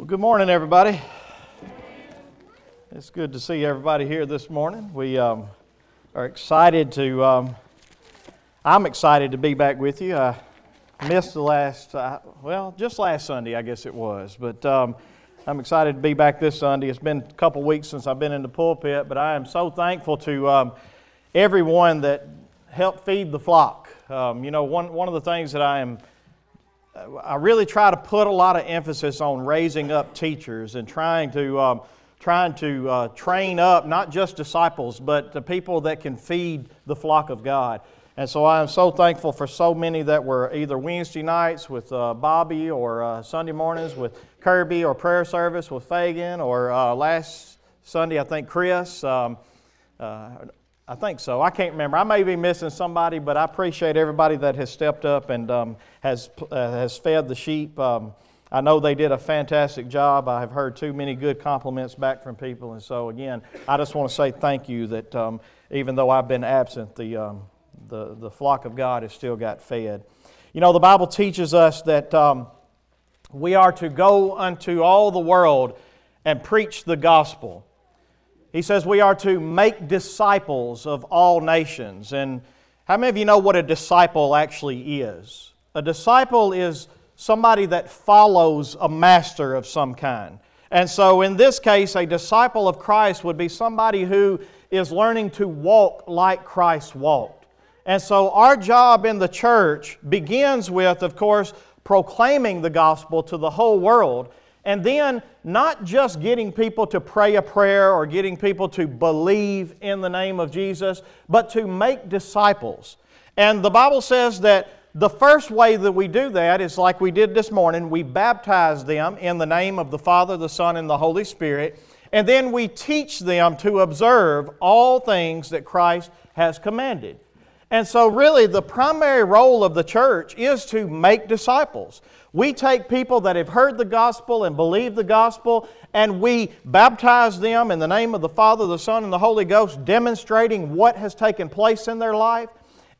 Well, good morning, everybody. It's good to see everybody here this morning. We um, are excited to, um, I'm excited to be back with you. I missed the last, uh, well, just last Sunday, I guess it was, but um, I'm excited to be back this Sunday. It's been a couple weeks since I've been in the pulpit, but I am so thankful to um, everyone that helped feed the flock. Um, you know, one, one of the things that I am I really try to put a lot of emphasis on raising up teachers and trying to, um, trying to uh, train up not just disciples, but the people that can feed the flock of God. And so I am so thankful for so many that were either Wednesday nights with uh, Bobby or uh, Sunday mornings with Kirby or prayer service with Fagan or uh, last Sunday, I think, Chris. Um, uh, I think so. I can't remember. I may be missing somebody, but I appreciate everybody that has stepped up and um, has, uh, has fed the sheep. Um, I know they did a fantastic job. I have heard too many good compliments back from people. And so, again, I just want to say thank you that um, even though I've been absent, the, um, the, the flock of God has still got fed. You know, the Bible teaches us that um, we are to go unto all the world and preach the gospel. He says we are to make disciples of all nations. And how many of you know what a disciple actually is? A disciple is somebody that follows a master of some kind. And so, in this case, a disciple of Christ would be somebody who is learning to walk like Christ walked. And so, our job in the church begins with, of course, proclaiming the gospel to the whole world and then not just getting people to pray a prayer or getting people to believe in the name of Jesus, but to make disciples. And the Bible says that the first way that we do that is like we did this morning we baptize them in the name of the Father, the Son, and the Holy Spirit. And then we teach them to observe all things that Christ has commanded. And so, really, the primary role of the church is to make disciples. We take people that have heard the gospel and believe the gospel, and we baptize them in the name of the Father, the Son, and the Holy Ghost, demonstrating what has taken place in their life.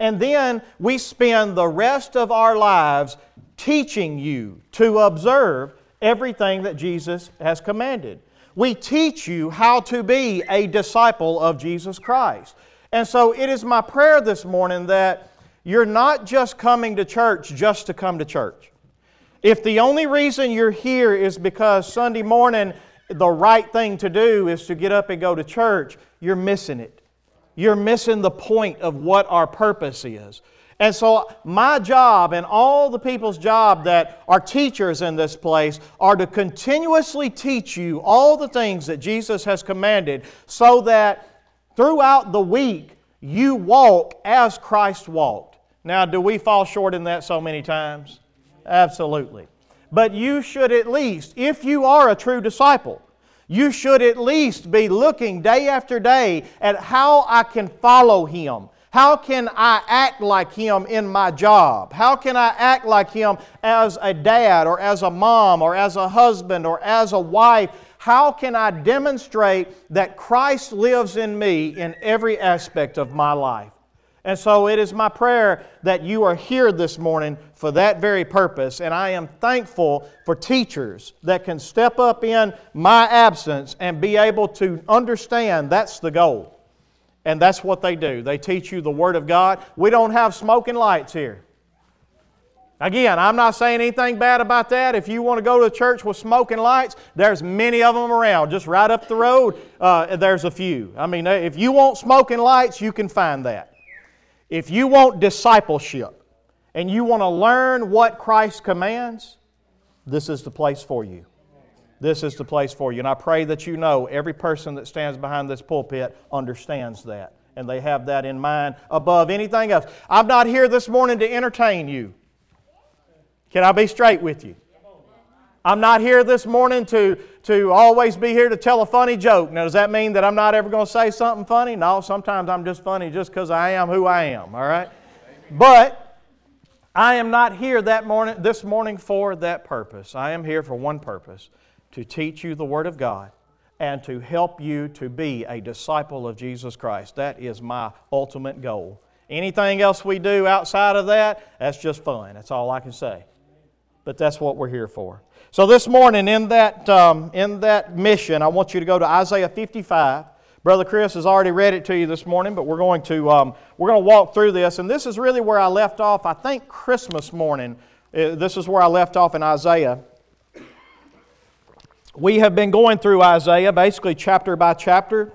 And then we spend the rest of our lives teaching you to observe everything that Jesus has commanded. We teach you how to be a disciple of Jesus Christ. And so it is my prayer this morning that you're not just coming to church just to come to church. If the only reason you're here is because Sunday morning the right thing to do is to get up and go to church, you're missing it. You're missing the point of what our purpose is. And so, my job and all the people's job that are teachers in this place are to continuously teach you all the things that Jesus has commanded so that throughout the week, you walk as Christ walked. Now, do we fall short in that so many times? Absolutely. But you should at least, if you are a true disciple, you should at least be looking day after day at how I can follow Him. How can I act like Him in my job? How can I act like Him as a dad or as a mom or as a husband or as a wife? How can I demonstrate that Christ lives in me in every aspect of my life? And so it is my prayer that you are here this morning for that very purpose. And I am thankful for teachers that can step up in my absence and be able to understand that's the goal. And that's what they do. They teach you the Word of God. We don't have smoking lights here. Again, I'm not saying anything bad about that. If you want to go to a church with smoking lights, there's many of them around. Just right up the road, uh, there's a few. I mean, if you want smoking lights, you can find that. If you want discipleship and you want to learn what Christ commands, this is the place for you. This is the place for you. And I pray that you know every person that stands behind this pulpit understands that. And they have that in mind above anything else. I'm not here this morning to entertain you. Can I be straight with you? I'm not here this morning to, to always be here to tell a funny joke. Now, does that mean that I'm not ever going to say something funny? No, sometimes I'm just funny just because I am who I am, all right? But I am not here that morning, this morning for that purpose. I am here for one purpose to teach you the Word of God and to help you to be a disciple of Jesus Christ. That is my ultimate goal. Anything else we do outside of that, that's just fun. That's all I can say. But that's what we're here for. So this morning, in that, um, in that mission, I want you to go to Isaiah 55. Brother Chris has already read it to you this morning, but we're going to um, we're going to walk through this, and this is really where I left off. I think Christmas morning. Uh, this is where I left off in Isaiah. We have been going through Isaiah, basically chapter by chapter,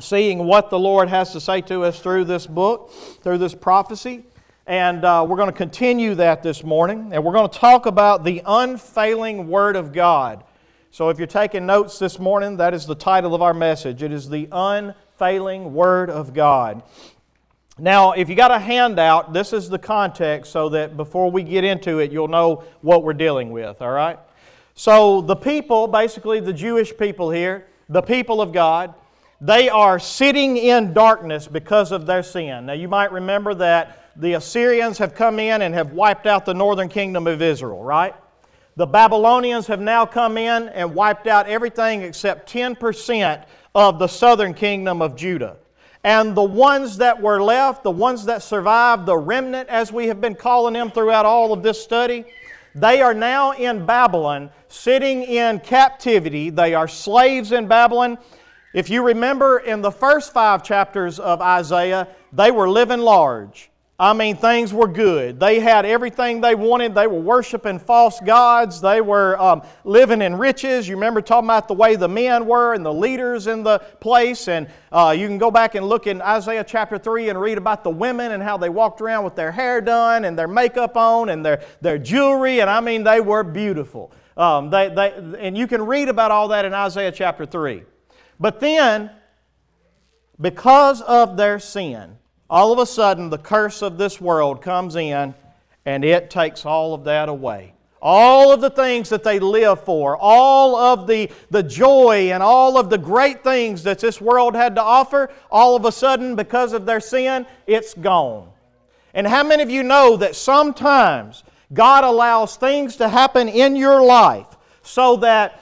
seeing what the Lord has to say to us through this book, through this prophecy. And uh, we're going to continue that this morning, and we're going to talk about the unfailing Word of God. So if you're taking notes this morning, that is the title of our message. It is the unfailing Word of God. Now, if you got a handout, this is the context so that before we get into it, you'll know what we're dealing with, all right? So, the people, basically the Jewish people here, the people of God, they are sitting in darkness because of their sin. Now, you might remember that the Assyrians have come in and have wiped out the northern kingdom of Israel, right? The Babylonians have now come in and wiped out everything except 10% of the southern kingdom of Judah. And the ones that were left, the ones that survived, the remnant, as we have been calling them throughout all of this study, they are now in Babylon, sitting in captivity. They are slaves in Babylon. If you remember in the first five chapters of Isaiah, they were living large. I mean, things were good. They had everything they wanted. They were worshiping false gods. They were um, living in riches. You remember talking about the way the men were and the leaders in the place. And uh, you can go back and look in Isaiah chapter 3 and read about the women and how they walked around with their hair done and their makeup on and their, their jewelry. And I mean, they were beautiful. Um, they, they, and you can read about all that in Isaiah chapter 3. But then, because of their sin, all of a sudden the curse of this world comes in and it takes all of that away. All of the things that they live for, all of the, the joy and all of the great things that this world had to offer, all of a sudden, because of their sin, it's gone. And how many of you know that sometimes God allows things to happen in your life so that,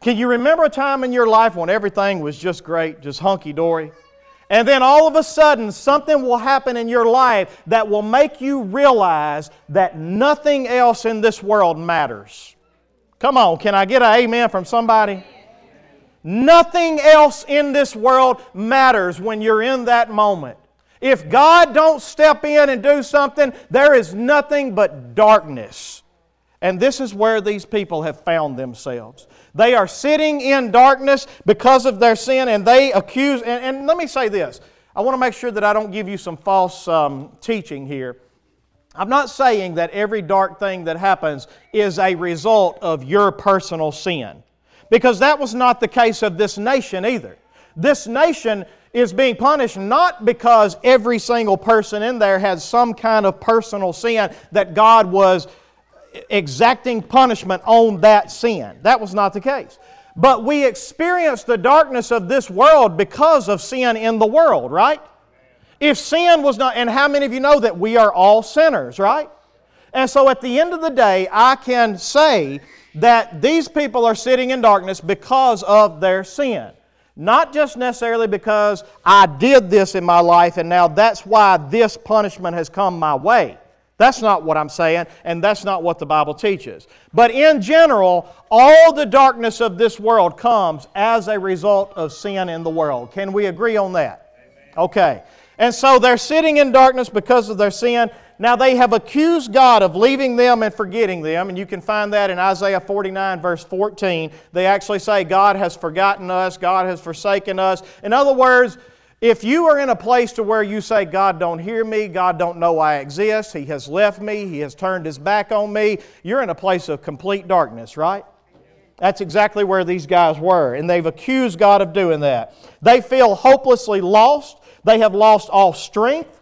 can you remember a time in your life when everything was just great, just hunky dory? And then all of a sudden, something will happen in your life that will make you realize that nothing else in this world matters. Come on, can I get an amen from somebody? Nothing else in this world matters when you're in that moment. If God don't step in and do something, there is nothing but darkness. And this is where these people have found themselves. They are sitting in darkness because of their sin, and they accuse. And, and let me say this I want to make sure that I don't give you some false um, teaching here. I'm not saying that every dark thing that happens is a result of your personal sin, because that was not the case of this nation either. This nation is being punished not because every single person in there had some kind of personal sin that God was exacting punishment on that sin. That was not the case. But we experience the darkness of this world because of sin in the world, right? If sin was not, and how many of you know that we are all sinners, right? And so at the end of the day, I can say that these people are sitting in darkness because of their sin. Not just necessarily because I did this in my life and now that's why this punishment has come my way. That's not what I'm saying, and that's not what the Bible teaches. But in general, all the darkness of this world comes as a result of sin in the world. Can we agree on that? Okay. And so they're sitting in darkness because of their sin. Now they have accused God of leaving them and forgetting them, and you can find that in Isaiah 49, verse 14. They actually say, God has forgotten us, God has forsaken us. In other words, if you are in a place to where you say, God don't hear me, God don't know I exist, He has left me, He has turned His back on me, you're in a place of complete darkness, right? That's exactly where these guys were, and they've accused God of doing that. They feel hopelessly lost, they have lost all strength.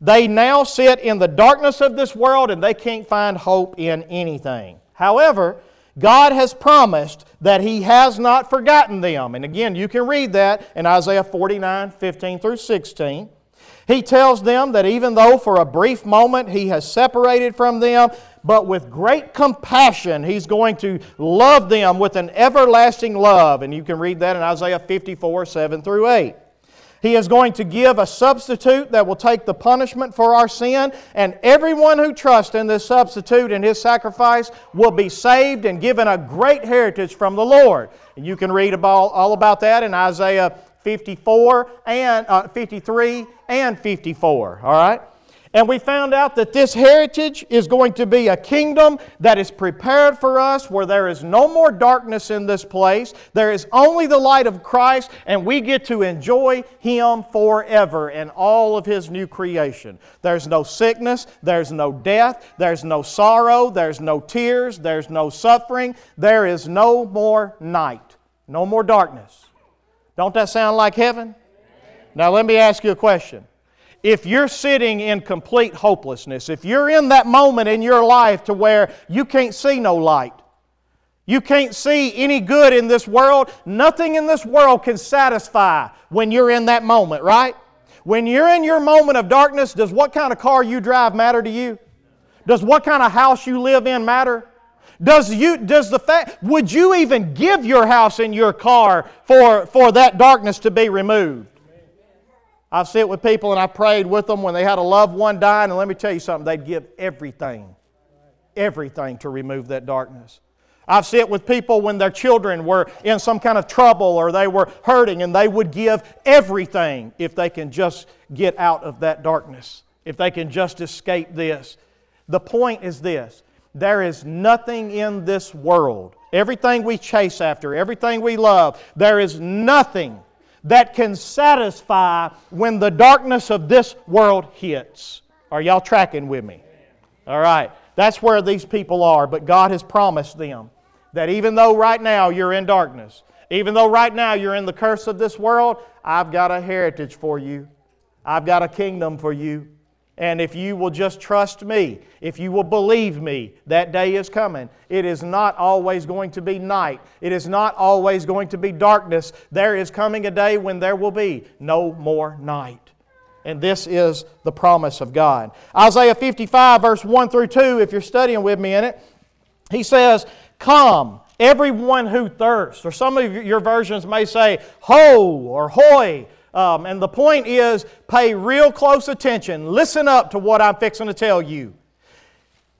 They now sit in the darkness of this world and they can't find hope in anything. However, God has promised that He has not forgotten them. And again, you can read that in Isaiah 49 15 through 16. He tells them that even though for a brief moment He has separated from them, but with great compassion He's going to love them with an everlasting love. And you can read that in Isaiah 54 7 through 8. He is going to give a substitute that will take the punishment for our sin, and everyone who trusts in this substitute and his sacrifice will be saved and given a great heritage from the Lord. And you can read about, all about that in Isaiah 54 and uh, 53 and 54. All right? And we found out that this heritage is going to be a kingdom that is prepared for us where there is no more darkness in this place. There is only the light of Christ, and we get to enjoy Him forever and all of His new creation. There's no sickness, there's no death, there's no sorrow, there's no tears, there's no suffering, there is no more night, no more darkness. Don't that sound like heaven? Now, let me ask you a question if you're sitting in complete hopelessness, if you're in that moment in your life to where you can't see no light, you can't see any good in this world, nothing in this world can satisfy when you're in that moment, right? When you're in your moment of darkness, does what kind of car you drive matter to you? Does what kind of house you live in matter? Does, you, does the fact, would you even give your house and your car for, for that darkness to be removed? I've sit with people and I prayed with them when they had a loved one dying, and let me tell you something, they'd give everything, everything to remove that darkness. I've sit with people when their children were in some kind of trouble or they were hurting, and they would give everything if they can just get out of that darkness, if they can just escape this. The point is this there is nothing in this world, everything we chase after, everything we love, there is nothing that can satisfy when the darkness of this world hits. Are y'all tracking with me? All right. That's where these people are, but God has promised them that even though right now you're in darkness, even though right now you're in the curse of this world, I've got a heritage for you. I've got a kingdom for you. And if you will just trust me, if you will believe me, that day is coming. It is not always going to be night. It is not always going to be darkness. There is coming a day when there will be no more night. And this is the promise of God. Isaiah 55, verse 1 through 2, if you're studying with me in it, he says, Come, everyone who thirsts. Or some of your versions may say, Ho or Hoy um, and the point is pay real close attention. Listen up to what I'm fixing to tell you.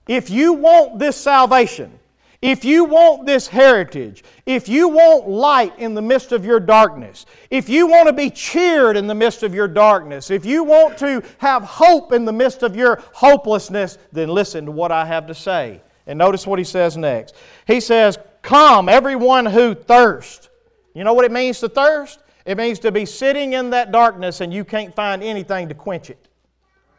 If you want this salvation, if you want this heritage, if you want light in the midst of your darkness, if you want to be cheered in the midst of your darkness, if you want to have hope in the midst of your hopelessness, then listen to what I have to say. And notice what he says next. He says, Come, everyone who thirsts. You know what it means to thirst? It means to be sitting in that darkness and you can't find anything to quench it.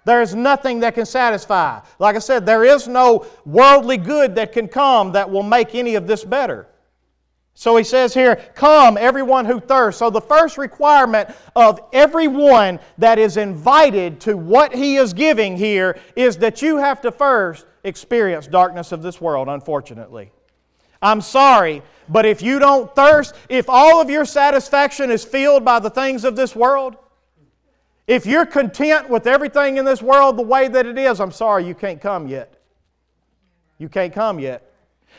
There is nothing that can satisfy. Like I said, there is no worldly good that can come that will make any of this better. So he says here, Come, everyone who thirsts. So the first requirement of everyone that is invited to what he is giving here is that you have to first experience darkness of this world, unfortunately. I'm sorry, but if you don't thirst, if all of your satisfaction is filled by the things of this world, if you're content with everything in this world the way that it is, I'm sorry, you can't come yet. You can't come yet.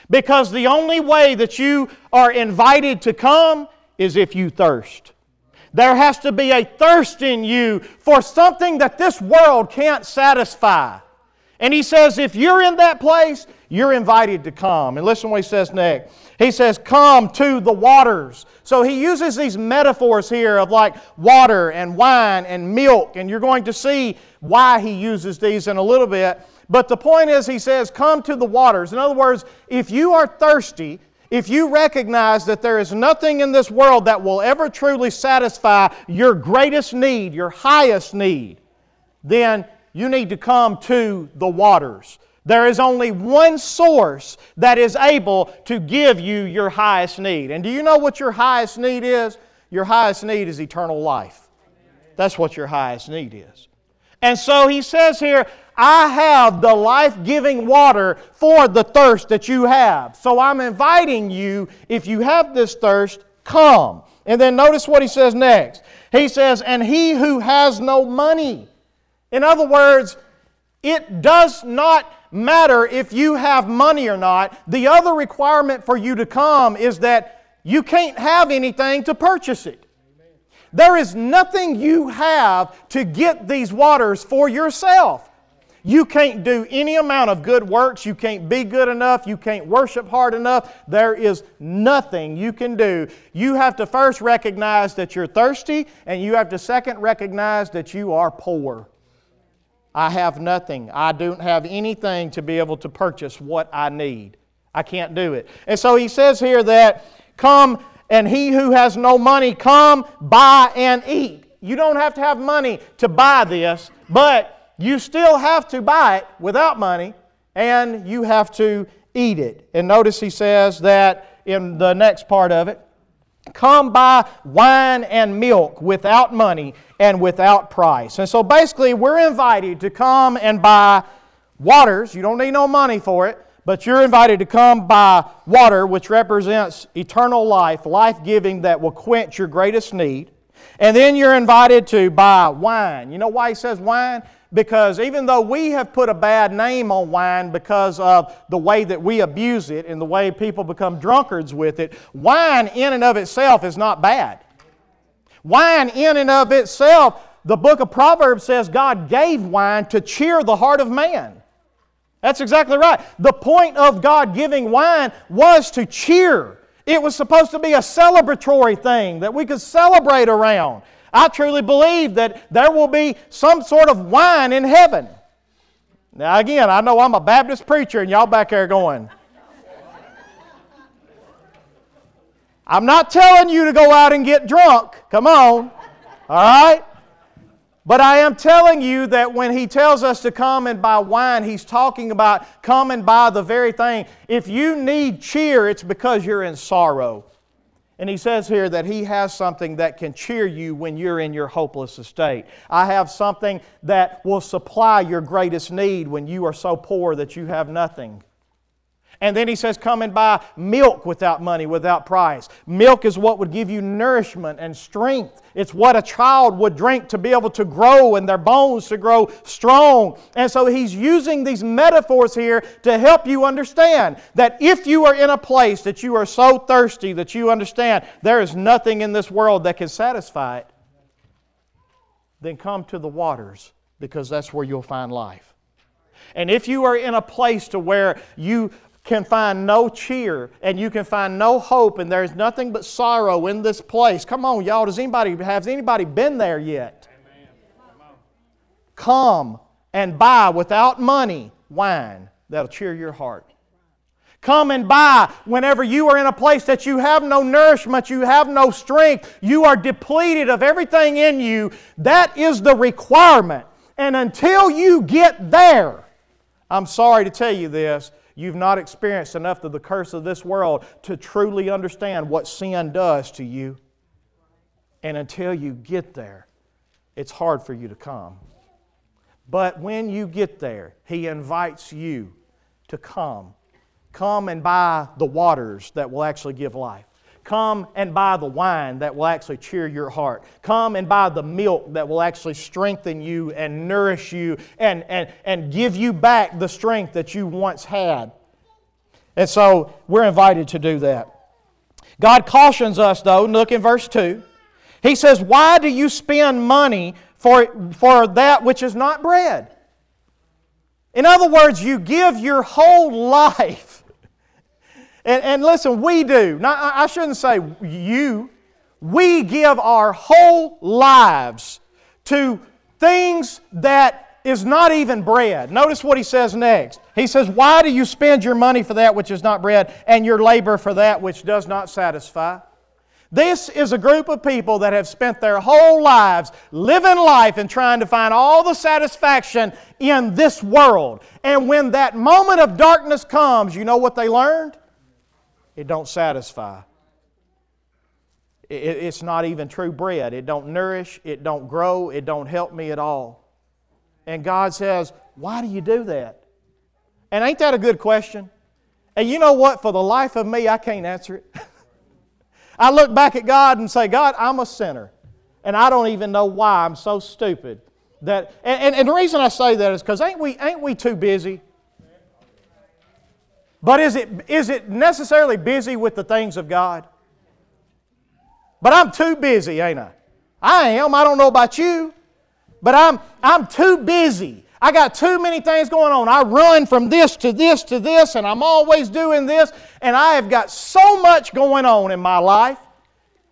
Because the only way that you are invited to come is if you thirst. There has to be a thirst in you for something that this world can't satisfy. And he says, if you're in that place, you're invited to come. And listen what he says next. He says, Come to the waters. So he uses these metaphors here of like water and wine and milk, and you're going to see why he uses these in a little bit. But the point is, he says, Come to the waters. In other words, if you are thirsty, if you recognize that there is nothing in this world that will ever truly satisfy your greatest need, your highest need, then you need to come to the waters. There is only one source that is able to give you your highest need. And do you know what your highest need is? Your highest need is eternal life. That's what your highest need is. And so he says here, I have the life giving water for the thirst that you have. So I'm inviting you, if you have this thirst, come. And then notice what he says next. He says, And he who has no money. In other words, it does not matter if you have money or not. The other requirement for you to come is that you can't have anything to purchase it. There is nothing you have to get these waters for yourself. You can't do any amount of good works. You can't be good enough. You can't worship hard enough. There is nothing you can do. You have to first recognize that you're thirsty, and you have to second recognize that you are poor. I have nothing. I don't have anything to be able to purchase what I need. I can't do it. And so he says here that, Come, and he who has no money, come, buy, and eat. You don't have to have money to buy this, but you still have to buy it without money, and you have to eat it. And notice he says that in the next part of it come buy wine and milk without money and without price. And so basically, we're invited to come and buy waters. You don't need no money for it, but you're invited to come buy water, which represents eternal life, life giving that will quench your greatest need. And then you're invited to buy wine. You know why he says wine? Because even though we have put a bad name on wine because of the way that we abuse it and the way people become drunkards with it, wine in and of itself is not bad. Wine in and of itself, the book of Proverbs says God gave wine to cheer the heart of man. That's exactly right. The point of God giving wine was to cheer. It was supposed to be a celebratory thing that we could celebrate around. I truly believe that there will be some sort of wine in heaven. Now, again, I know I'm a Baptist preacher, and y'all back there going, I'm not telling you to go out and get drunk. Come on. All right? But I am telling you that when he tells us to come and buy wine, he's talking about come and buy the very thing. If you need cheer, it's because you're in sorrow. And he says here that he has something that can cheer you when you're in your hopeless estate. I have something that will supply your greatest need when you are so poor that you have nothing. And then he says, Come and buy milk without money, without price. Milk is what would give you nourishment and strength. It's what a child would drink to be able to grow and their bones to grow strong. And so he's using these metaphors here to help you understand that if you are in a place that you are so thirsty that you understand there is nothing in this world that can satisfy it, then come to the waters because that's where you'll find life. And if you are in a place to where you can find no cheer and you can find no hope and there's nothing but sorrow in this place. Come on, y'all. Does anybody has anybody been there yet? Come and buy without money wine that'll cheer your heart. Come and buy whenever you are in a place that you have no nourishment, you have no strength, you are depleted of everything in you. That is the requirement. And until you get there, I'm sorry to tell you this, You've not experienced enough of the curse of this world to truly understand what sin does to you. And until you get there, it's hard for you to come. But when you get there, He invites you to come. Come and buy the waters that will actually give life. Come and buy the wine that will actually cheer your heart. Come and buy the milk that will actually strengthen you and nourish you and, and, and give you back the strength that you once had. And so we're invited to do that. God cautions us, though, look in verse 2. He says, Why do you spend money for, for that which is not bread? In other words, you give your whole life and, and listen, we do. Not, I shouldn't say you. We give our whole lives to things that is not even bread. Notice what he says next. He says, Why do you spend your money for that which is not bread and your labor for that which does not satisfy? This is a group of people that have spent their whole lives living life and trying to find all the satisfaction in this world. And when that moment of darkness comes, you know what they learned? It don't satisfy. it's not even true bread. It don't nourish, it don't grow, it don't help me at all. And God says, Why do you do that? And ain't that a good question? And you know what? For the life of me, I can't answer it. I look back at God and say, God, I'm a sinner. And I don't even know why I'm so stupid. That, and, and, and the reason I say that is because ain't we, ain't we too busy? But is it, is it necessarily busy with the things of God? But I'm too busy, ain't I? I am. I don't know about you. But I'm, I'm too busy. I got too many things going on. I run from this to this to this, and I'm always doing this, and I have got so much going on in my life.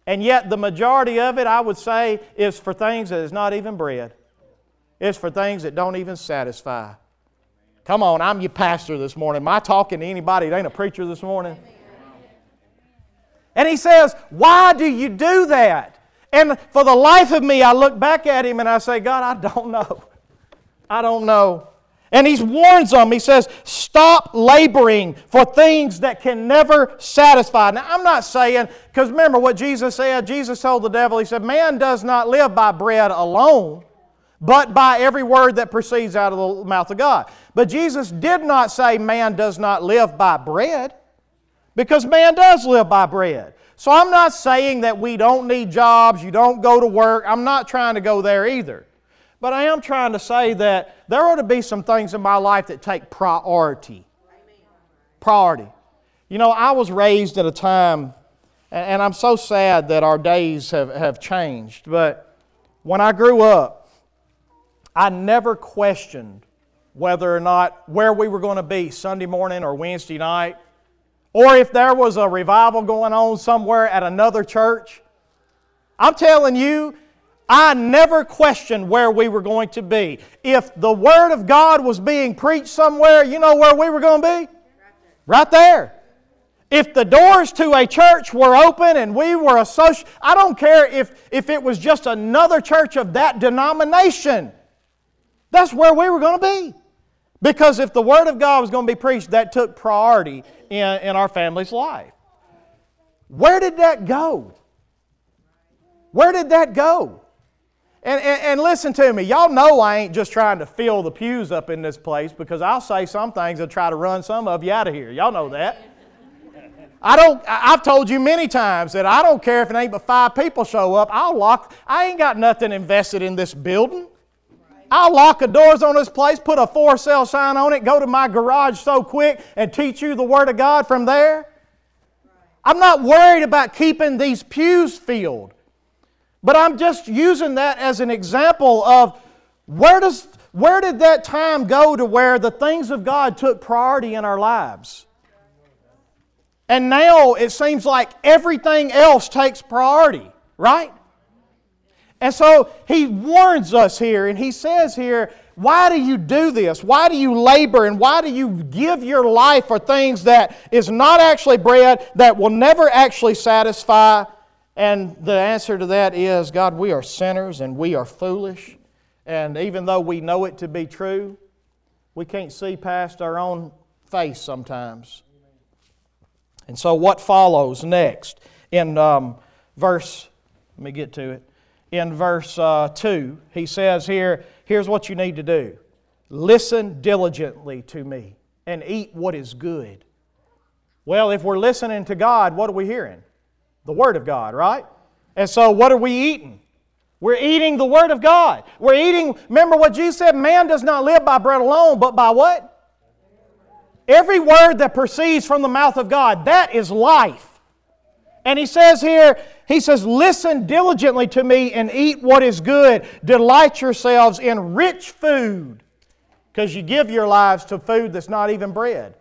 And yet, the majority of it, I would say, is for things that is not even bread. It's for things that don't even satisfy. Come on, I'm your pastor this morning. Am I talking to anybody that ain't a preacher this morning? And he says, Why do you do that? And for the life of me, I look back at him and I say, God, I don't know. I don't know. And he warns them. He says, Stop laboring for things that can never satisfy. Now, I'm not saying, because remember what Jesus said? Jesus told the devil, He said, Man does not live by bread alone, but by every word that proceeds out of the mouth of God. But Jesus did not say, Man does not live by bread, because man does live by bread. So I'm not saying that we don't need jobs, you don't go to work. I'm not trying to go there either. But I am trying to say that there ought to be some things in my life that take priority. Priority. You know, I was raised at a time, and I'm so sad that our days have, have changed, but when I grew up, I never questioned whether or not where we were going to be Sunday morning or Wednesday night or if there was a revival going on somewhere at another church. I'm telling you, I never questioned where we were going to be. If the Word of God was being preached somewhere, you know where we were going to be? Right there. If the doors to a church were open and we were associated, I don't care if, if it was just another church of that denomination. That's where we were going to be. Because if the Word of God was going to be preached, that took priority in, in our family's life. Where did that go? Where did that go? And, and, and, listen to me, y'all know I ain't just trying to fill the pews up in this place because I'll say some things and try to run some of you out of here. Y'all know that. I don't, I've told you many times that I don't care if it ain't but five people show up, I'll lock, I ain't got nothing invested in this building. I'll lock the doors on this place, put a for sale sign on it, go to my garage so quick and teach you the Word of God from there. I'm not worried about keeping these pews filled. But I'm just using that as an example of where, does, where did that time go to where the things of God took priority in our lives? And now it seems like everything else takes priority, right? And so he warns us here, and he says here, why do you do this? Why do you labor and why do you give your life for things that is not actually bread, that will never actually satisfy? And the answer to that is God, we are sinners and we are foolish. And even though we know it to be true, we can't see past our own face sometimes. And so, what follows next in um, verse, let me get to it in verse uh, 2, he says here, here's what you need to do listen diligently to me and eat what is good. Well, if we're listening to God, what are we hearing? The Word of God, right? And so, what are we eating? We're eating the Word of God. We're eating, remember what Jesus said man does not live by bread alone, but by what? Every word that proceeds from the mouth of God, that is life. And he says here, he says, Listen diligently to me and eat what is good. Delight yourselves in rich food, because you give your lives to food that's not even bread.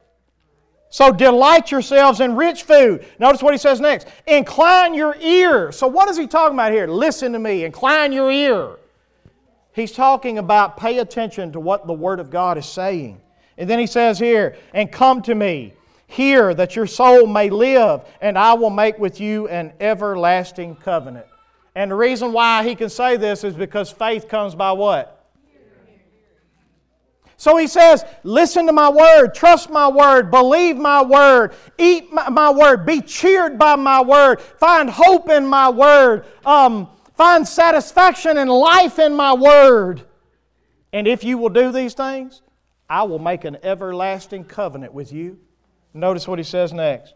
So delight yourselves in rich food. Notice what he says next. Incline your ear. So what is he talking about here? Listen to me. Incline your ear. He's talking about pay attention to what the Word of God is saying. And then he says here, and come to me. Hear that your soul may live, and I will make with you an everlasting covenant. And the reason why he can say this is because faith comes by what? So he says, Listen to my word, trust my word, believe my word, eat my, my word, be cheered by my word, find hope in my word, um, find satisfaction and life in my word. And if you will do these things, I will make an everlasting covenant with you Notice what he says next.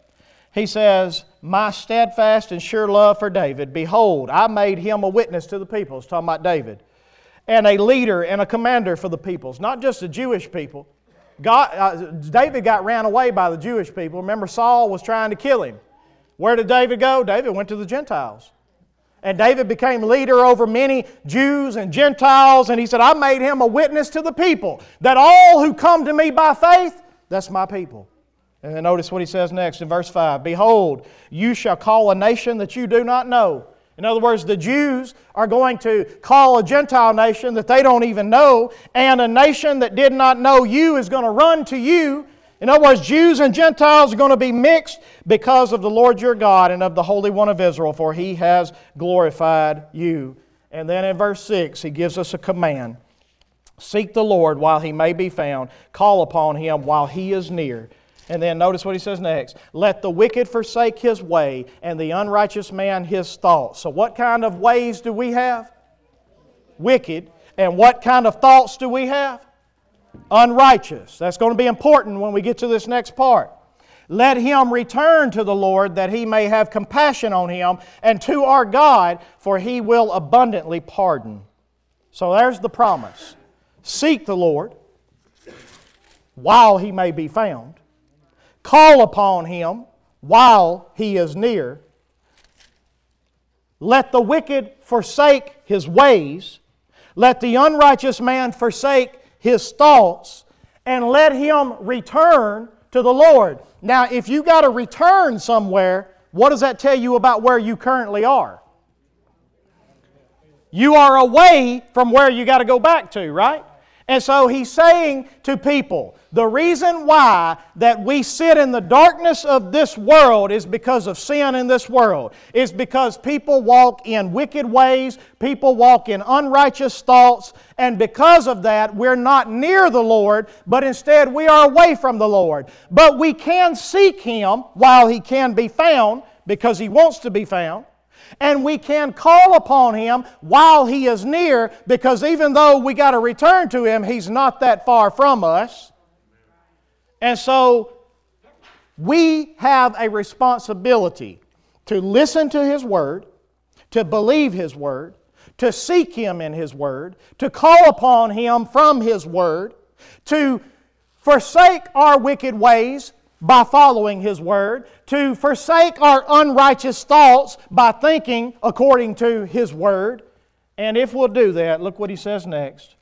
He says, My steadfast and sure love for David, behold, I made him a witness to the people. It's talking about David. And a leader and a commander for the peoples, not just the Jewish people. God, uh, David got ran away by the Jewish people. Remember, Saul was trying to kill him. Where did David go? David went to the Gentiles. And David became leader over many Jews and Gentiles. And he said, I made him a witness to the people that all who come to me by faith, that's my people. And then notice what he says next in verse 5 Behold, you shall call a nation that you do not know. In other words, the Jews are going to call a Gentile nation that they don't even know, and a nation that did not know you is going to run to you in other words, Jews and Gentiles are going to be mixed because of the Lord your God and of the Holy One of Israel, for he has glorified you. And then in verse 6, he gives us a command Seek the Lord while he may be found, call upon him while he is near. And then notice what he says next Let the wicked forsake his way, and the unrighteous man his thoughts. So, what kind of ways do we have? Wicked. And what kind of thoughts do we have? unrighteous. That's going to be important when we get to this next part. Let him return to the Lord that he may have compassion on him, and to our God, for he will abundantly pardon. So there's the promise. Seek the Lord while he may be found, call upon him while he is near. Let the wicked forsake his ways, let the unrighteous man forsake his thoughts and let him return to the Lord. Now, if you got to return somewhere, what does that tell you about where you currently are? You are away from where you got to go back to, right? And so he's saying to people, the reason why that we sit in the darkness of this world is because of sin in this world. Is because people walk in wicked ways, people walk in unrighteous thoughts, and because of that, we're not near the Lord, but instead we are away from the Lord. But we can seek Him while He can be found, because He wants to be found. And we can call upon Him while He is near because even though we got to return to Him, He's not that far from us. And so we have a responsibility to listen to His Word, to believe His Word, to seek Him in His Word, to call upon Him from His Word, to forsake our wicked ways by following His Word, to forsake our unrighteous thoughts by thinking according to His Word. And if we'll do that, look what He says next.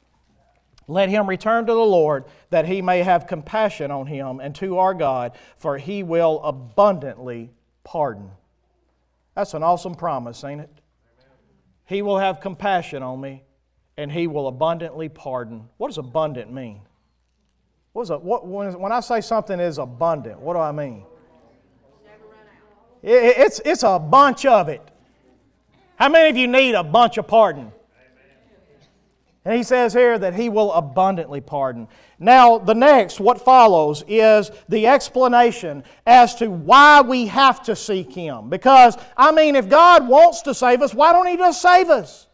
Let him return to the Lord that he may have compassion on him and to our God, for he will abundantly pardon. That's an awesome promise, ain't it? He will have compassion on me and he will abundantly pardon. What does abundant mean? What is a, what, when, I say something is abundant, what do I mean? It, it's, it's a bunch of it. How many of you need a bunch of pardon? And he says here that he will abundantly pardon. Now, the next, what follows, is the explanation as to why we have to seek him. Because, I mean, if God wants to save us, why don't he just save us?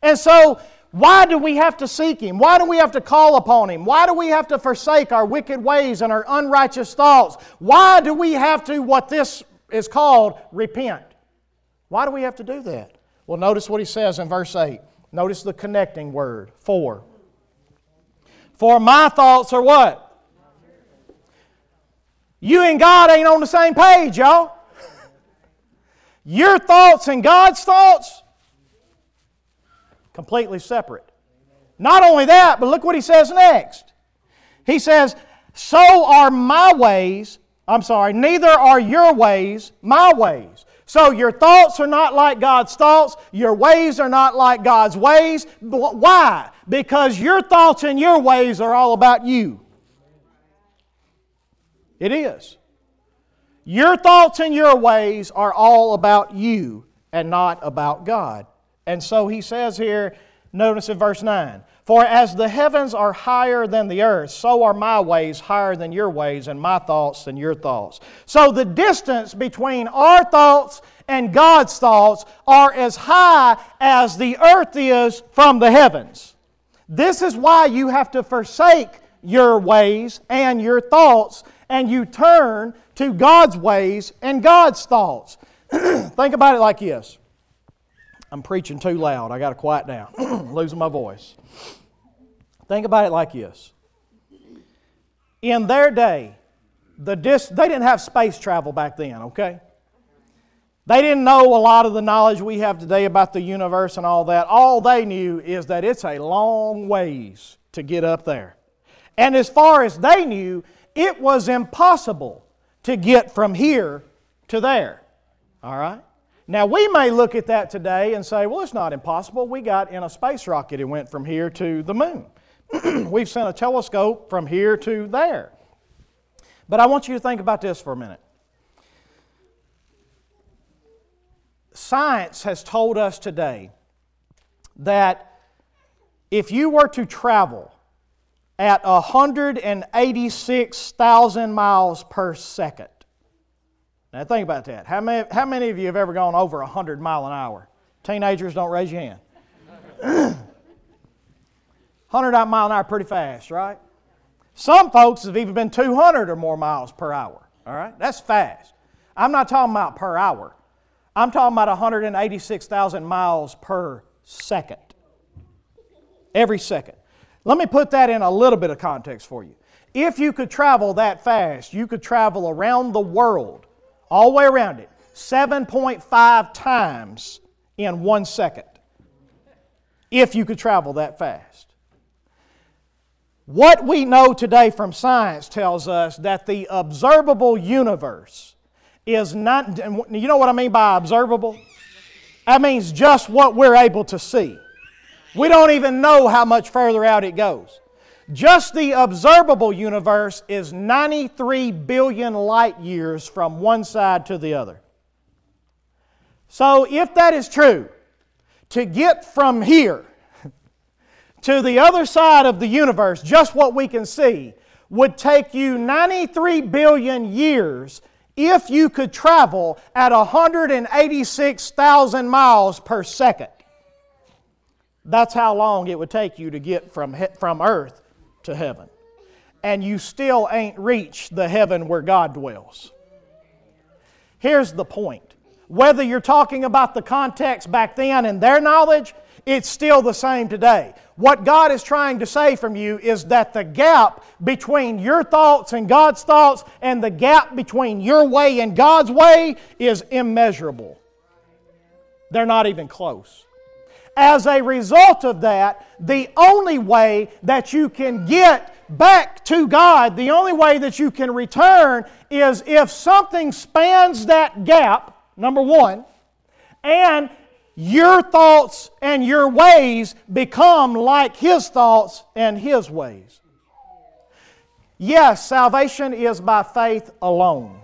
And so, why do we have to seek Him? Why do we have to call upon Him? Why do we have to forsake our wicked ways and our unrighteous thoughts? Why do we have to, what this is called, repent? Why do we have to do that? Well, notice what He says in verse 8. Notice the connecting word, for. For my thoughts are what? You and God ain't on the same page, y'all. Your thoughts and God's thoughts completely separate. Not only that, but look what he says next. He says, So are my ways, I'm sorry, neither are your ways my ways. So your thoughts are not like God's thoughts, your ways are not like God's ways. Why? Because your thoughts and your ways are all about you. It is. Your thoughts and your ways are all about you and not about God. And so he says here, notice in verse 9 For as the heavens are higher than the earth, so are my ways higher than your ways, and my thoughts than your thoughts. So the distance between our thoughts and God's thoughts are as high as the earth is from the heavens. This is why you have to forsake your ways and your thoughts, and you turn to God's ways and God's thoughts. Think about it like this I'm preaching too loud. I got to quiet down. Losing my voice. Think about it like this. In their day, the dis- they didn't have space travel back then, okay? They didn't know a lot of the knowledge we have today about the universe and all that. All they knew is that it's a long ways to get up there. And as far as they knew, it was impossible to get from here to there. All right? Now, we may look at that today and say, well, it's not impossible. We got in a space rocket, it went from here to the moon. We've sent a telescope from here to there. But I want you to think about this for a minute. Science has told us today that if you were to travel at 186,000 miles per second, now think about that. How many, how many of you have ever gone over 100 mile an hour? Teenagers, don't raise your hand. 100 mile an hour pretty fast, right? Some folks have even been 200 or more miles per hour. All right? That's fast. I'm not talking about per hour. I'm talking about 186,000 miles per second. Every second. Let me put that in a little bit of context for you. If you could travel that fast, you could travel around the world all the way around it, 7.5 times in one second, if you could travel that fast. What we know today from science tells us that the observable universe is not, you know what I mean by observable? That means just what we're able to see. We don't even know how much further out it goes. Just the observable universe is 93 billion light years from one side to the other. So, if that is true, to get from here to the other side of the universe, just what we can see, would take you 93 billion years if you could travel at 186,000 miles per second. That's how long it would take you to get from, from Earth to heaven. And you still ain't reached the heaven where God dwells. Here's the point whether you're talking about the context back then and their knowledge, it's still the same today. What God is trying to say from you is that the gap between your thoughts and God's thoughts and the gap between your way and God's way is immeasurable. They're not even close. As a result of that, the only way that you can get back to God, the only way that you can return is if something spans that gap, number one, and your thoughts and your ways become like His thoughts and His ways. Yes, salvation is by faith alone.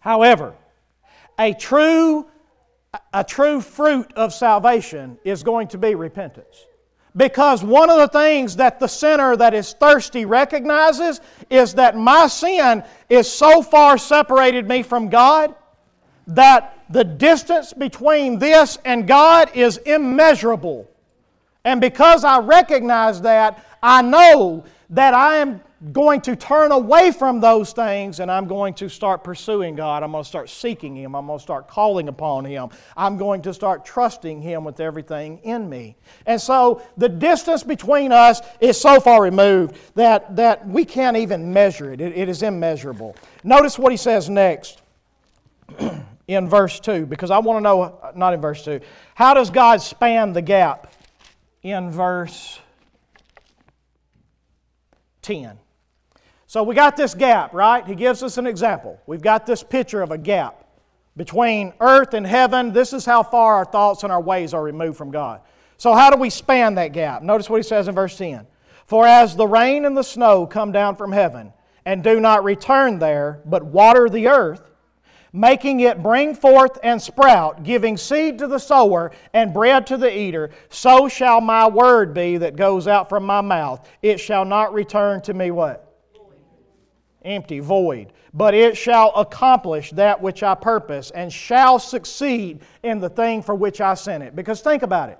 However, a true a true fruit of salvation is going to be repentance. Because one of the things that the sinner that is thirsty recognizes is that my sin is so far separated me from God that the distance between this and God is immeasurable. And because I recognize that, I know that I am going to turn away from those things and I'm going to start pursuing God. I'm going to start seeking Him. I'm going to start calling upon Him. I'm going to start trusting Him with everything in me. And so the distance between us is so far removed that, that we can't even measure it. it, it is immeasurable. Notice what He says next. in verse 2 because I want to know, not in verse 2, how does God span the gap in verse 10? So we got this gap, right? He gives us an example. We've got this picture of a gap between earth and heaven. This is how far our thoughts and our ways are removed from God. So, how do we span that gap? Notice what he says in verse 10 For as the rain and the snow come down from heaven, and do not return there, but water the earth, making it bring forth and sprout, giving seed to the sower and bread to the eater, so shall my word be that goes out from my mouth. It shall not return to me what? Empty, void. But it shall accomplish that which I purpose and shall succeed in the thing for which I sent it. Because think about it.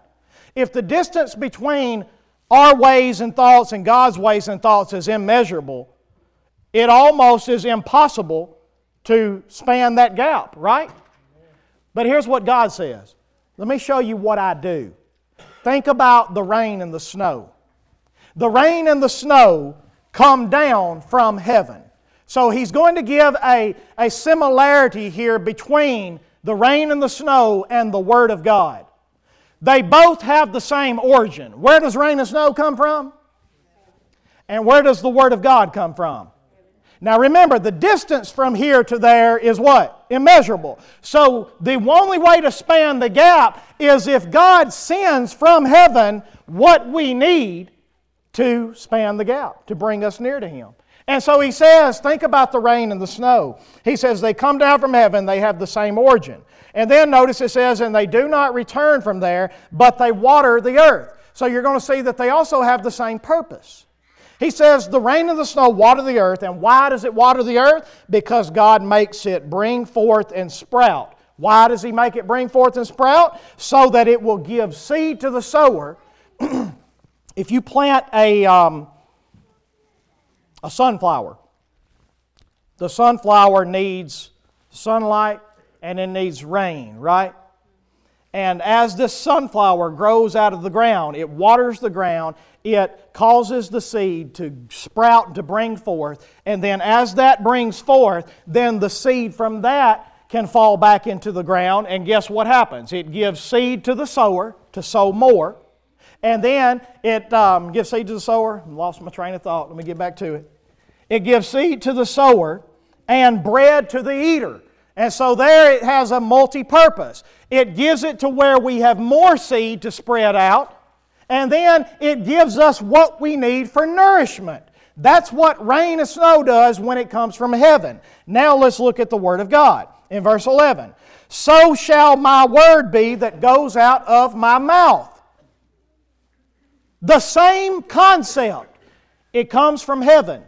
If the distance between our ways and thoughts and God's ways and thoughts is immeasurable, it almost is impossible to span that gap, right? But here's what God says Let me show you what I do. Think about the rain and the snow. The rain and the snow come down from heaven. So he's going to give a, a similarity here between the rain and the snow and the Word of God. They both have the same origin. Where does rain and snow come from? And where does the Word of God come from? Now remember, the distance from here to there is what? Immeasurable. So the only way to span the gap is if God sends from heaven what we need to span the gap, to bring us near to Him. And so he says, think about the rain and the snow. He says, they come down from heaven, they have the same origin. And then notice it says, and they do not return from there, but they water the earth. So you're going to see that they also have the same purpose. He says, The rain and the snow water the earth. And why does it water the earth? Because God makes it bring forth and sprout. Why does He make it bring forth and sprout? So that it will give seed to the sower. if you plant a, um, a sunflower, the sunflower needs sunlight and it needs rain, right? And as this sunflower grows out of the ground, it waters the ground, it causes the seed to sprout, and to bring forth. And then as that brings forth, then the seed from that can fall back into the ground. And guess what happens? It gives seed to the sower to sow more. And then it um, gives seed to the sower. I lost my train of thought. Let me get back to it. It gives seed to the sower and bread to the eater. And so there it has a multi purpose. It gives it to where we have more seed to spread out, and then it gives us what we need for nourishment. That's what rain and snow does when it comes from heaven. Now let's look at the Word of God in verse 11. So shall my word be that goes out of my mouth. The same concept. It comes from heaven.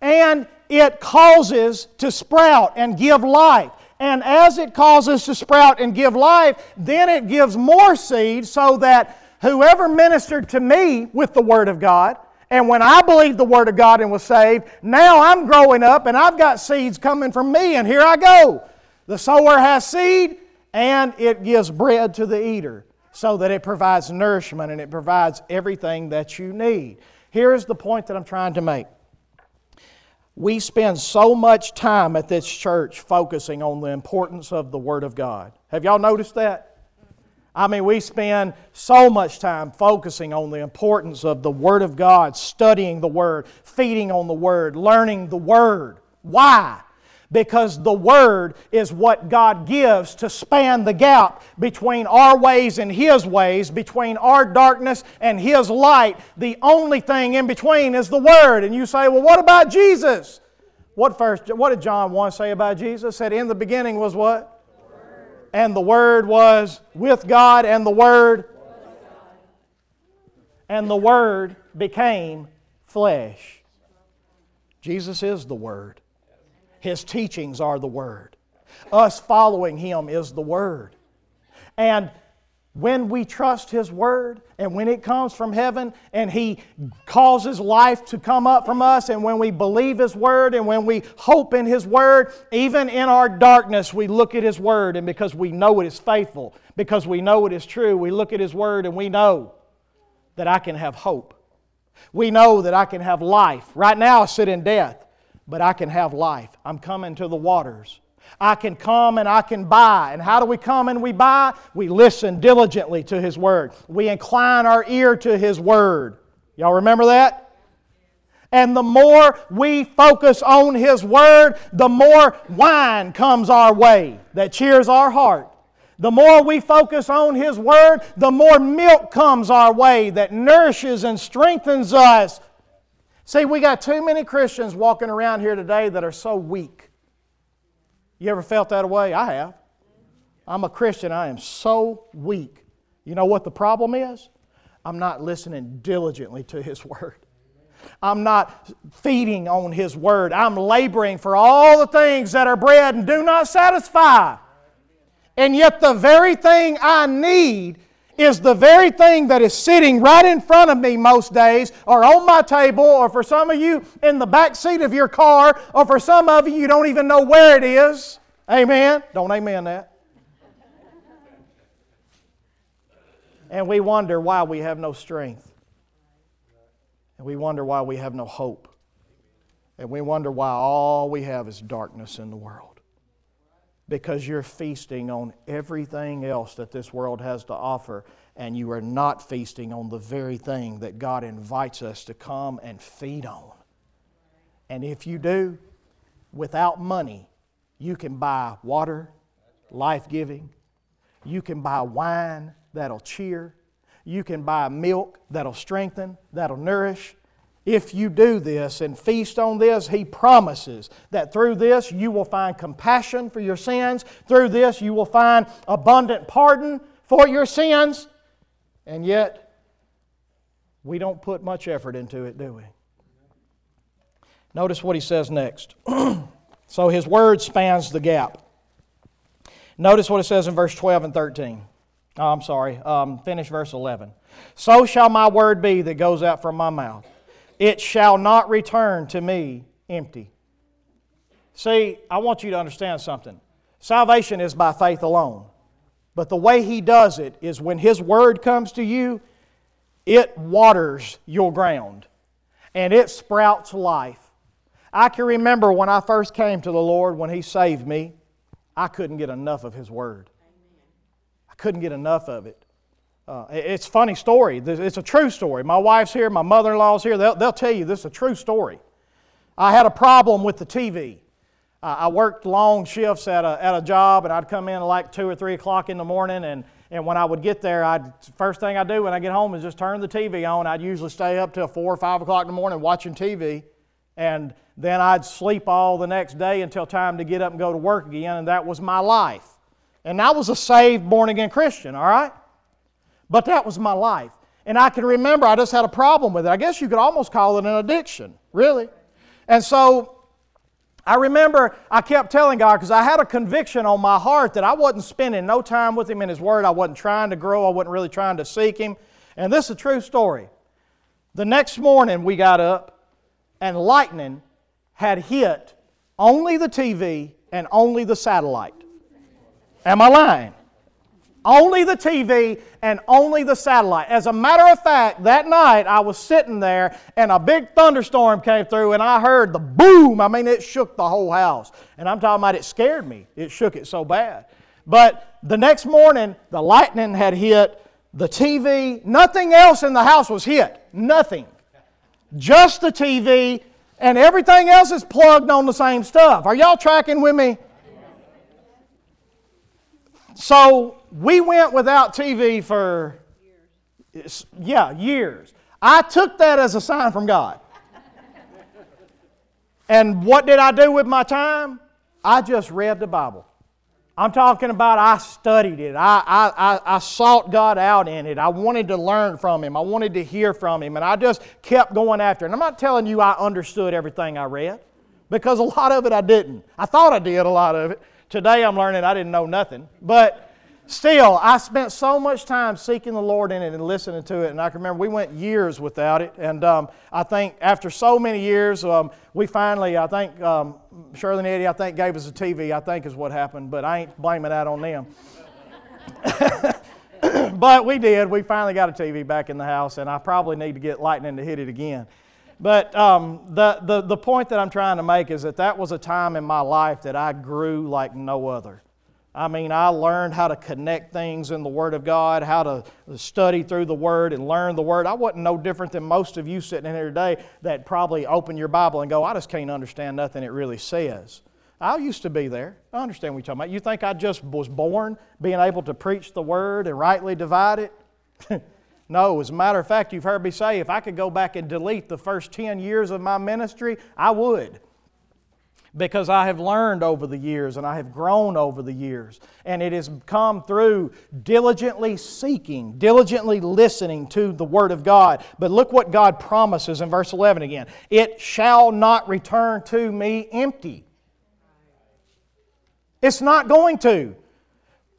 And it causes to sprout and give life. And as it causes to sprout and give life, then it gives more seed so that whoever ministered to me with the Word of God, and when I believed the Word of God and was saved, now I'm growing up and I've got seeds coming from me, and here I go. The sower has seed and it gives bread to the eater so that it provides nourishment and it provides everything that you need. Here's the point that I'm trying to make we spend so much time at this church focusing on the importance of the Word of God. Have y'all noticed that? I mean, we spend so much time focusing on the importance of the Word of God, studying the Word, feeding on the Word, learning the Word. Why? Because the Word is what God gives to span the gap between our ways and His ways, between our darkness and His light. The only thing in between is the Word. And you say, well, what about Jesus? What first? What did John 1 say about Jesus? Said, in the beginning was what? The and the Word was with God, and the Word. And the Word became flesh. Jesus is the Word. His teachings are the Word. Us following Him is the Word. And when we trust His Word and when it comes from heaven and He causes life to come up from us, and when we believe His Word and when we hope in His Word, even in our darkness, we look at His Word, and because we know it is faithful, because we know it is true, we look at His Word and we know that I can have hope. We know that I can have life. Right now, I sit in death but I can have life. I'm coming to the waters. I can come and I can buy. And how do we come and we buy? We listen diligently to His Word. We incline our ear to His Word. Y'all remember that? And the more we focus on His Word, the more wine comes our way that cheers our heart. The more we focus on His Word, the more milk comes our way that nourishes and strengthens us See, we got too many Christians walking around here today that are so weak. You ever felt that way? I have. I'm a Christian. I am so weak. You know what the problem is? I'm not listening diligently to His Word. I'm not feeding on His Word. I'm laboring for all the things that are bread and do not satisfy. And yet, the very thing I need is the very thing that is sitting right in front of me most days, or on my table, or for some of you in the back seat of your car, or for some of you, you don't even know where it is. Amen? Don't amen that. And we wonder why we have no strength. And we wonder why we have no hope. And we wonder why all we have is darkness in the world. Because you're feasting on everything else that this world has to offer, and you are not feasting on the very thing that God invites us to come and feed on. And if you do, without money, you can buy water, life giving. You can buy wine that'll cheer. You can buy milk that'll strengthen, that'll nourish. If you do this and feast on this, He promises that through this you will find compassion for your sins. Through this you will find abundant pardon for your sins. And yet, we don't put much effort into it, do we? Notice what He says next. so His word spans the gap. Notice what it says in verse 12 and 13. Oh, I'm sorry, um, finish verse 11. So shall my word be that goes out from my mouth it shall not return to me empty. See, I want you to understand something. Salvation is by faith alone. But the way He does it is when His Word comes to you, it waters your ground and it sprouts life. I can remember when I first came to the Lord, when He saved me, I couldn't get enough of His Word. I couldn't get enough of it. Uh, it's a funny story. It's a true story. My wife's here, my mother in law's here. They'll, they'll tell you this is a true story. I had a problem with the TV. Uh, I worked long shifts at a, at a job, and I'd come in like 2 or 3 o'clock in the morning. And, and when I would get there, I'd, first thing I do when I get home is just turn the TV on. I'd usually stay up till 4 or 5 o'clock in the morning watching TV. And then I'd sleep all the next day until time to get up and go to work again, and that was my life. And I was a saved, born again Christian, all right? But that was my life. And I can remember I just had a problem with it. I guess you could almost call it an addiction, really. And so I remember I kept telling God, because I had a conviction on my heart that I wasn't spending no time with Him in His Word. I wasn't trying to grow. I wasn't really trying to seek Him. And this is a true story. The next morning we got up, and lightning had hit only the TV and only the satellite. Am I lying? Only the TV and only the satellite. As a matter of fact, that night I was sitting there and a big thunderstorm came through and I heard the boom. I mean, it shook the whole house. And I'm talking about it scared me. It shook it so bad. But the next morning, the lightning had hit, the TV, nothing else in the house was hit. Nothing. Just the TV, and everything else is plugged on the same stuff. Are y'all tracking with me? So we went without TV for, yeah, years. I took that as a sign from God. And what did I do with my time? I just read the Bible. I'm talking about I studied it. I, I, I, I, sought God out in it. I wanted to learn from Him. I wanted to hear from Him. And I just kept going after it. And I'm not telling you I understood everything I read because a lot of it I didn't. I thought I did a lot of it. Today I'm learning I didn't know nothing. But still, I spent so much time seeking the Lord in it and listening to it. And I can remember we went years without it. And um, I think after so many years, um, we finally, I think, um, Shirley and Eddie, I think, gave us a TV, I think is what happened. But I ain't blaming that on them. but we did. We finally got a TV back in the house, and I probably need to get lightning to hit it again. But um, the, the, the point that I'm trying to make is that that was a time in my life that I grew like no other. I mean, I learned how to connect things in the Word of God, how to study through the Word and learn the Word. I wasn't no different than most of you sitting in here today that probably open your Bible and go, I just can't understand nothing it really says. I used to be there. I understand what you're talking about. You think I just was born being able to preach the Word and rightly divide it? No, as a matter of fact, you've heard me say if I could go back and delete the first 10 years of my ministry, I would. Because I have learned over the years and I have grown over the years. And it has come through diligently seeking, diligently listening to the Word of God. But look what God promises in verse 11 again it shall not return to me empty. It's not going to.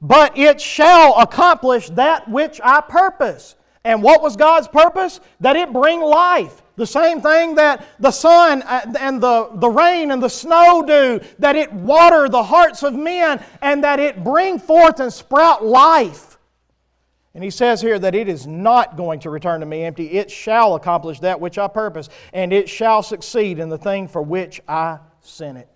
But it shall accomplish that which I purpose. And what was God's purpose? That it bring life. The same thing that the sun uh, and the, the rain and the snow do, that it water the hearts of men and that it bring forth and sprout life. And he says here that it is not going to return to me empty. It shall accomplish that which I purpose, and it shall succeed in the thing for which I sent it.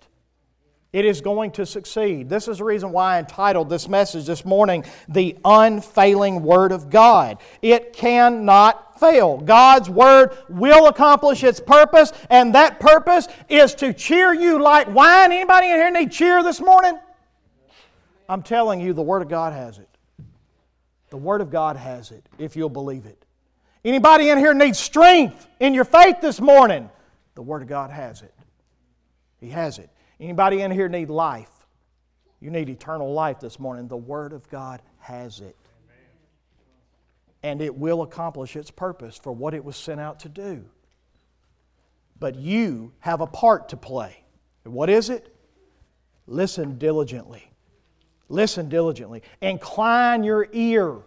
It is going to succeed. This is the reason why I entitled this message this morning, The Unfailing Word of God. It cannot fail. God's Word will accomplish its purpose, and that purpose is to cheer you like wine. Anybody in here need cheer this morning? I'm telling you, the Word of God has it. The Word of God has it, if you'll believe it. Anybody in here need strength in your faith this morning? The Word of God has it. He has it. Anybody in here need life? You need eternal life this morning. The Word of God has it. And it will accomplish its purpose for what it was sent out to do. But you have a part to play. And what is it? Listen diligently. Listen diligently. Incline your ear.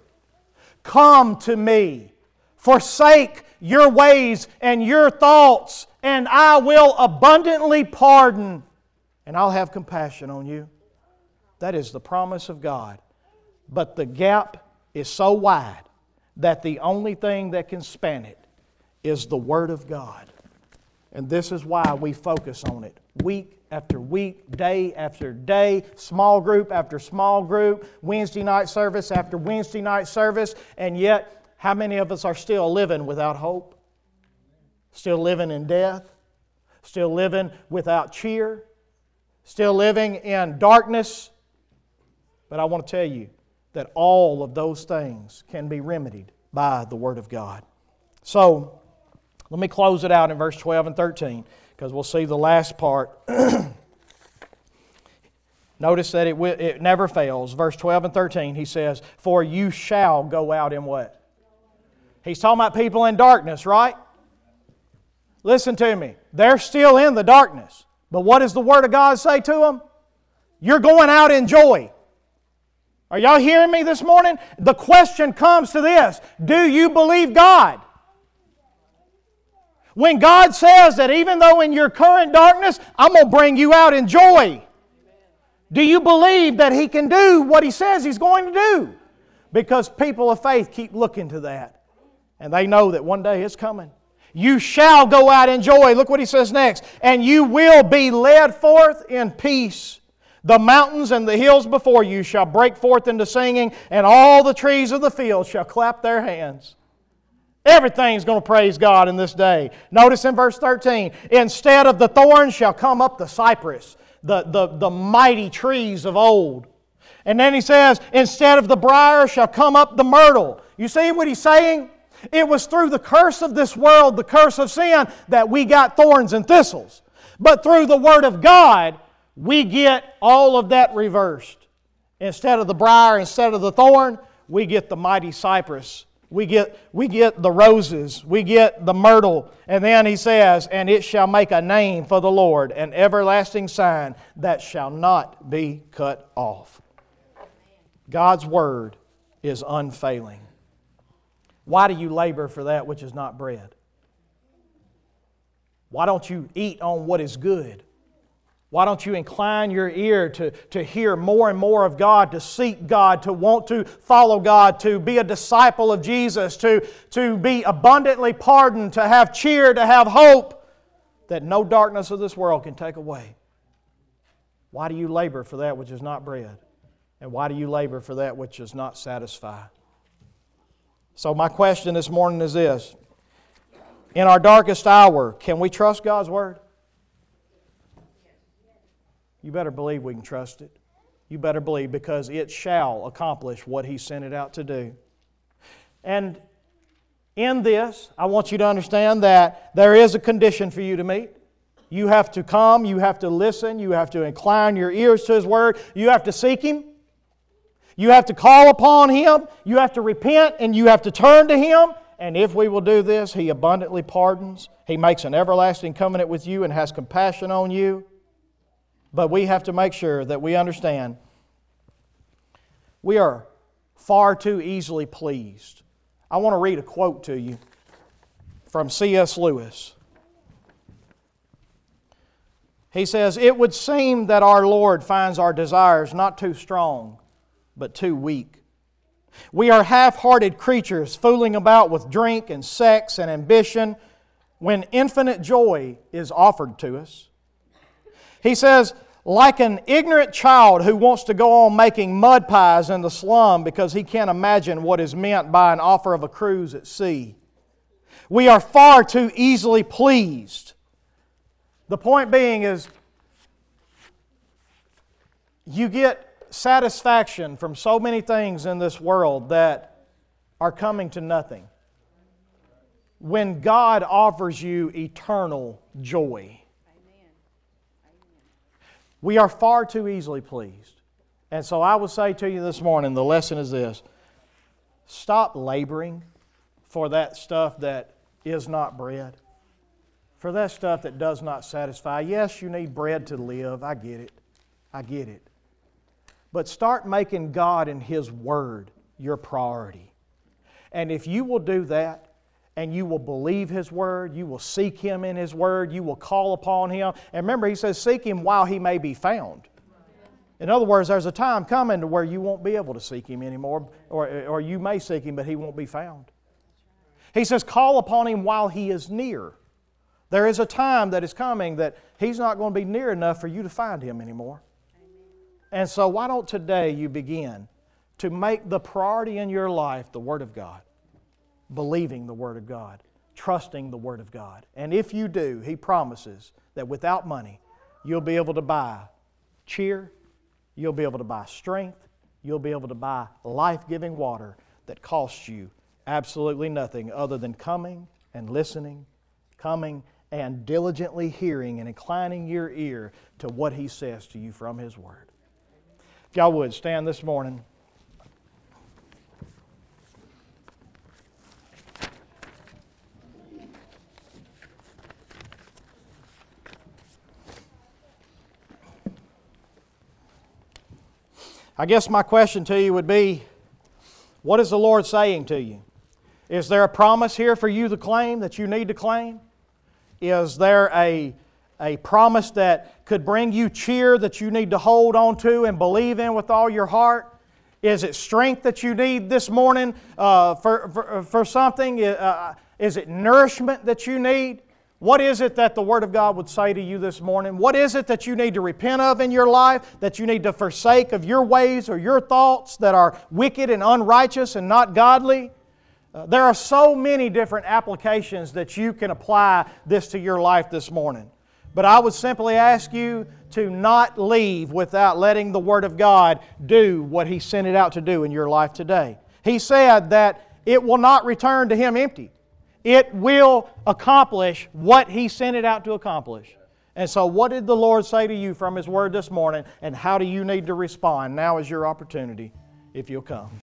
Come to me. Forsake your ways and your thoughts, and I will abundantly pardon and I'll have compassion on you. That is the promise of God. But the gap is so wide that the only thing that can span it is the Word of God. And this is why we focus on it week after week, day after day, small group after small group, Wednesday night service after Wednesday night service. And yet, how many of us are still living without hope? Still living in death? Still living without cheer? Still living in darkness. But I want to tell you that all of those things can be remedied by the Word of God. So, let me close it out in verse 12 and 13 because we'll see the last part. Notice that it, it never fails. Verse 12 and 13, he says, For you shall go out in what? He's talking about people in darkness, right? Listen to me. They're still in the darkness. But what does the Word of God say to them? You're going out in joy. Are y'all hearing me this morning? The question comes to this Do you believe God? When God says that even though in your current darkness, I'm going to bring you out in joy, do you believe that He can do what He says He's going to do? Because people of faith keep looking to that. And they know that one day it's coming. You shall go out in joy. Look what he says next. And you will be led forth in peace. The mountains and the hills before you shall break forth into singing, and all the trees of the field shall clap their hands. Everything's going to praise God in this day. Notice in verse 13 instead of the thorns shall come up the cypress, the, the, the mighty trees of old. And then he says, instead of the brier shall come up the myrtle. You see what he's saying? It was through the curse of this world, the curse of sin, that we got thorns and thistles. But through the Word of God, we get all of that reversed. Instead of the briar, instead of the thorn, we get the mighty cypress. We get, we get the roses. We get the myrtle. And then he says, And it shall make a name for the Lord, an everlasting sign that shall not be cut off. God's Word is unfailing. Why do you labor for that which is not bread? Why don't you eat on what is good? Why don't you incline your ear to, to hear more and more of God, to seek God, to want to follow God, to be a disciple of Jesus, to, to be abundantly pardoned, to have cheer, to have hope that no darkness of this world can take away? Why do you labor for that which is not bread? And why do you labor for that which does not satisfy? So, my question this morning is this In our darkest hour, can we trust God's Word? You better believe we can trust it. You better believe because it shall accomplish what He sent it out to do. And in this, I want you to understand that there is a condition for you to meet. You have to come, you have to listen, you have to incline your ears to His Word, you have to seek Him. You have to call upon Him, you have to repent, and you have to turn to Him. And if we will do this, He abundantly pardons. He makes an everlasting covenant with you and has compassion on you. But we have to make sure that we understand we are far too easily pleased. I want to read a quote to you from C.S. Lewis. He says, It would seem that our Lord finds our desires not too strong but too weak. We are half hearted creatures fooling about with drink and sex and ambition when infinite joy is offered to us. He says, like an ignorant child who wants to go on making mud pies in the slum because he can't imagine what is meant by an offer of a cruise at sea. We are far too easily pleased. The point being is, you get satisfaction from so many things in this world that are coming to nothing. When God offers you eternal joy, we are far too easily pleased. And so I will say to you this morning the lesson is this stop laboring for that stuff that is not bread, for that stuff that does not satisfy. Yes, you need bread to live. I get it. I get it. But start making God and His Word your priority. And if you will do that, and you will believe His Word, you will seek Him in His Word, you will call upon Him. And remember, He says, Seek Him while He may be found. In other words, there's a time coming to where you won't be able to seek Him anymore, or, or you may seek Him, but He won't be found. He says, Call upon Him while He is near. There is a time that is coming that He's not going to be near enough for you to find Him anymore. And so, why don't today you begin to make the priority in your life the Word of God? believing the Word of God, trusting the Word of God. And if you do, He promises that without money, you'll be able to buy cheer, you'll be able to buy strength, you'll be able to buy life giving water that costs you absolutely nothing other than coming and listening, coming and diligently hearing and inclining your ear to what He says to you from His Word. If y'all would stand this morning. I guess my question to you would be what is the Lord saying to you? Is there a promise here for you to claim that you need to claim? Is there a, a promise that could bring you cheer that you need to hold on to and believe in with all your heart? Is it strength that you need this morning uh, for, for, for, something? Uh, is it nourishment that you need? What is it that the Word of God would say to you this morning? What is it that you need to repent of in your life, that you need to forsake of your ways or your thoughts that are wicked and unrighteous and not godly? Uh, there are so many different applications that you can apply this to your life this morning. But I would simply ask you to not leave without letting the Word of God do what He sent it out to do in your life today. He said that it will not return to Him empty it will accomplish what He sent it out to accomplish. And so, what did the Lord say to you from His Word this morning, and how do you need to respond? Now is your opportunity if you'll come.